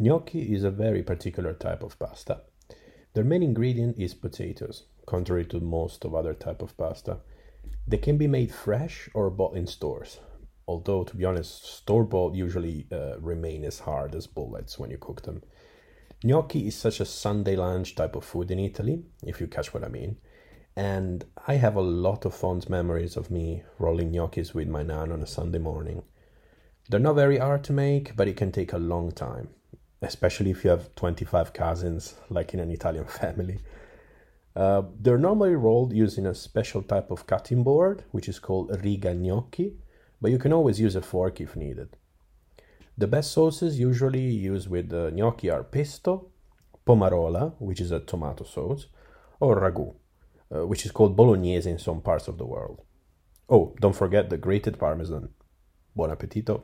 Gnocchi is a very particular type of pasta. Their main ingredient is potatoes, contrary to most of other type of pasta. They can be made fresh or bought in stores. Although, to be honest, store bought usually uh, remain as hard as bullets when you cook them. Gnocchi is such a Sunday lunch type of food in Italy, if you catch what I mean. And I have a lot of fond memories of me rolling gnocchis with my nan on a Sunday morning. They're not very hard to make, but it can take a long time, especially if you have 25 cousins, like in an Italian family. Uh, they're normally rolled using a special type of cutting board, which is called riga gnocchi, but you can always use a fork if needed. The best sauces usually used with the gnocchi are pesto, pomarola, which is a tomato sauce, or ragu, uh, which is called bolognese in some parts of the world. Oh, don't forget the grated parmesan. Buon appetito!